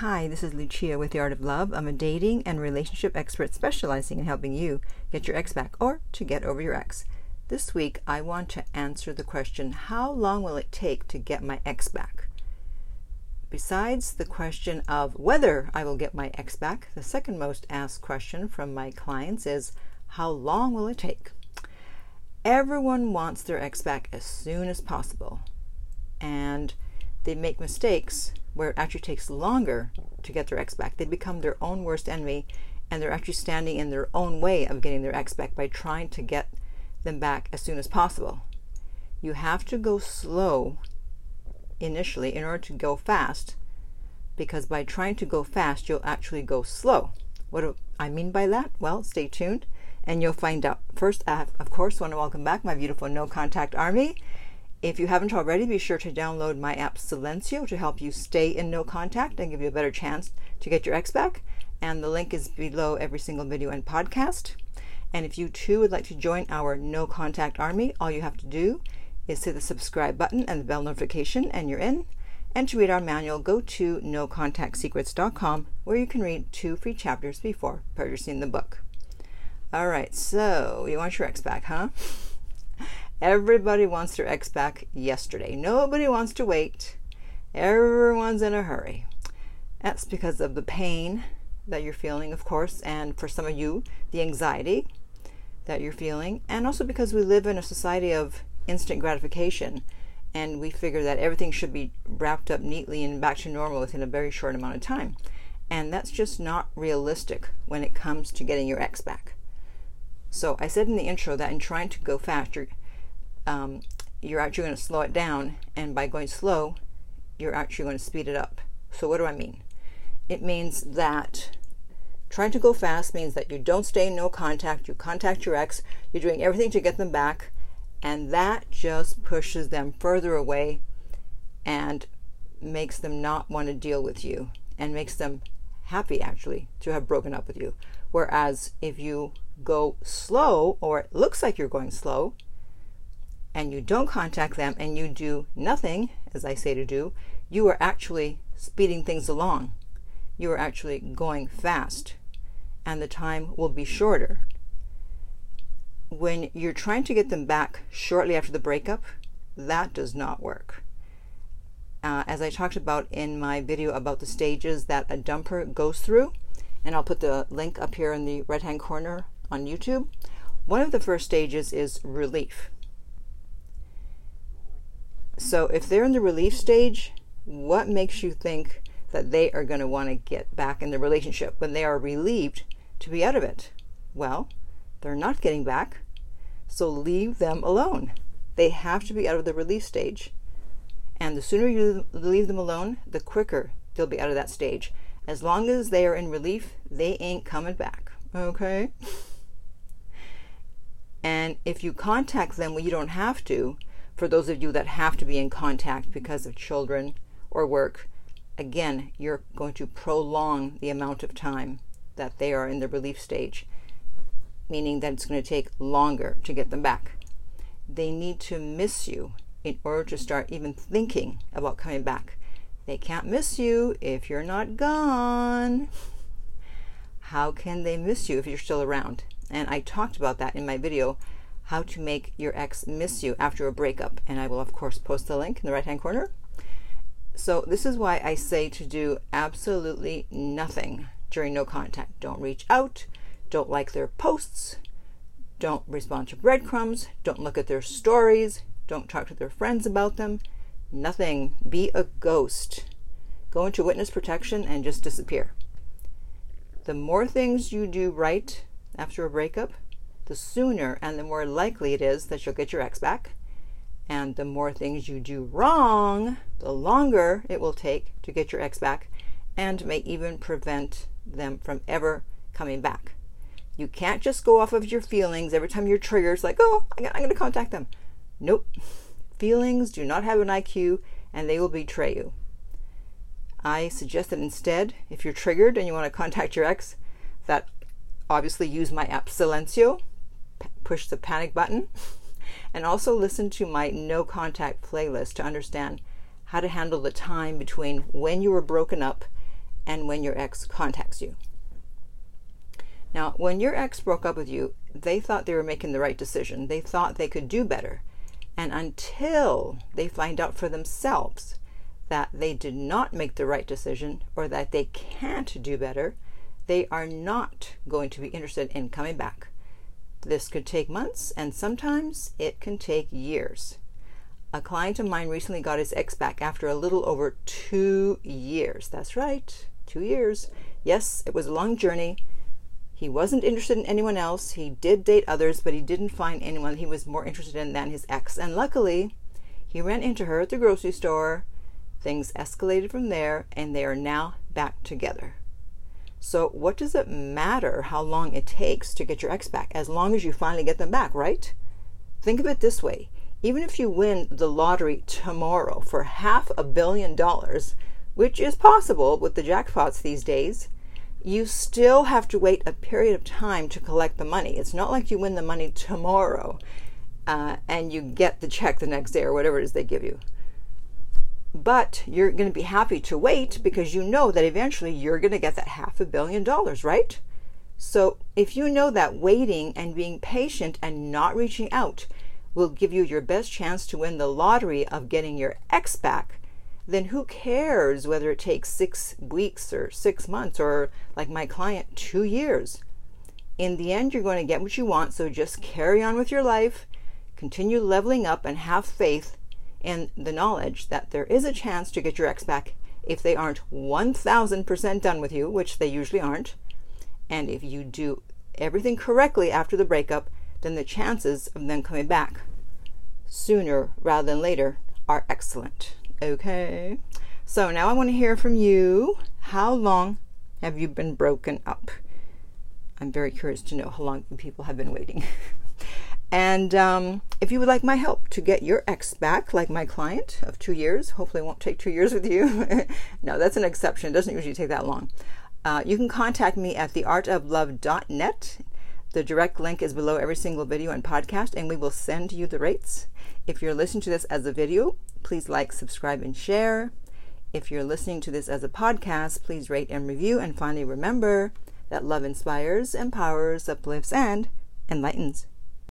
Hi, this is Lucia with The Art of Love. I'm a dating and relationship expert specializing in helping you get your ex back or to get over your ex. This week, I want to answer the question How long will it take to get my ex back? Besides the question of whether I will get my ex back, the second most asked question from my clients is How long will it take? Everyone wants their ex back as soon as possible. And they make mistakes where it actually takes longer to get their ex back. They become their own worst enemy and they're actually standing in their own way of getting their ex back by trying to get them back as soon as possible. You have to go slow initially in order to go fast because by trying to go fast, you'll actually go slow. What do I mean by that? Well, stay tuned and you'll find out. First, I, of course, want to welcome back my beautiful no contact army. If you haven't already, be sure to download my app Silenzio to help you stay in no contact and give you a better chance to get your ex back. And the link is below every single video and podcast. And if you too would like to join our no contact army, all you have to do is hit the subscribe button and the bell notification, and you're in. And to read our manual, go to nocontactsecrets.com where you can read two free chapters before purchasing the book. All right, so you want your ex back, huh? Everybody wants their ex back yesterday. Nobody wants to wait. Everyone's in a hurry. That's because of the pain that you're feeling, of course, and for some of you, the anxiety that you're feeling, and also because we live in a society of instant gratification and we figure that everything should be wrapped up neatly and back to normal within a very short amount of time. And that's just not realistic when it comes to getting your ex back. So I said in the intro that in trying to go faster, um, you're actually going to slow it down, and by going slow, you're actually going to speed it up. So, what do I mean? It means that trying to go fast means that you don't stay in no contact, you contact your ex, you're doing everything to get them back, and that just pushes them further away and makes them not want to deal with you and makes them happy actually to have broken up with you. Whereas if you go slow or it looks like you're going slow, and you don't contact them and you do nothing, as I say to do, you are actually speeding things along. You are actually going fast, and the time will be shorter. When you're trying to get them back shortly after the breakup, that does not work. Uh, as I talked about in my video about the stages that a dumper goes through, and I'll put the link up here in the right hand corner on YouTube. One of the first stages is relief. So if they're in the relief stage, what makes you think that they are going to want to get back in the relationship when they are relieved to be out of it? Well, they're not getting back, so leave them alone. They have to be out of the relief stage. And the sooner you leave them alone, the quicker they'll be out of that stage. As long as they are in relief, they ain't coming back. Okay? And if you contact them when you don't have to, for those of you that have to be in contact because of children or work, again, you're going to prolong the amount of time that they are in the relief stage, meaning that it's going to take longer to get them back. They need to miss you in order to start even thinking about coming back. They can't miss you if you're not gone. How can they miss you if you're still around? And I talked about that in my video how to make your ex miss you after a breakup. And I will, of course, post the link in the right hand corner. So, this is why I say to do absolutely nothing during no contact. Don't reach out, don't like their posts, don't respond to breadcrumbs, don't look at their stories, don't talk to their friends about them. Nothing. Be a ghost. Go into witness protection and just disappear. The more things you do right after a breakup, the sooner and the more likely it is that you'll get your ex back. And the more things you do wrong, the longer it will take to get your ex back and may even prevent them from ever coming back. You can't just go off of your feelings every time you're triggered. It's like, oh, I'm going to contact them. Nope. Feelings do not have an IQ and they will betray you. I suggest that instead, if you're triggered and you want to contact your ex, that obviously use my app Silenzio push the panic button, and also listen to my no contact playlist to understand how to handle the time between when you were broken up and when your ex contacts you. Now, when your ex broke up with you, they thought they were making the right decision. They thought they could do better. And until they find out for themselves that they did not make the right decision or that they can't do better, they are not going to be interested in coming back. This could take months and sometimes it can take years. A client of mine recently got his ex back after a little over two years. That's right, two years. Yes, it was a long journey. He wasn't interested in anyone else. He did date others, but he didn't find anyone he was more interested in than his ex. And luckily, he ran into her at the grocery store. Things escalated from there, and they are now back together. So, what does it matter how long it takes to get your ex back, as long as you finally get them back, right? Think of it this way even if you win the lottery tomorrow for half a billion dollars, which is possible with the jackpots these days, you still have to wait a period of time to collect the money. It's not like you win the money tomorrow uh, and you get the check the next day or whatever it is they give you. But you're going to be happy to wait because you know that eventually you're going to get that half a billion dollars, right? So if you know that waiting and being patient and not reaching out will give you your best chance to win the lottery of getting your ex back, then who cares whether it takes six weeks or six months or, like my client, two years? In the end, you're going to get what you want, so just carry on with your life, continue leveling up, and have faith in the knowledge that there is a chance to get your ex back if they aren't 1000% done with you, which they usually aren't. And if you do everything correctly after the breakup, then the chances of them coming back sooner rather than later are excellent. Okay. So now I want to hear from you. How long have you been broken up? I'm very curious to know how long people have been waiting. and um, if you would like my help to get your ex back, like my client of two years, hopefully won't take two years with you. no, that's an exception. It doesn't usually take that long. Uh, you can contact me at theartoflove.net. The direct link is below every single video and podcast, and we will send you the rates. If you're listening to this as a video, Please like, subscribe, and share. If you're listening to this as a podcast, please rate and review. And finally, remember that love inspires, empowers, uplifts, and enlightens.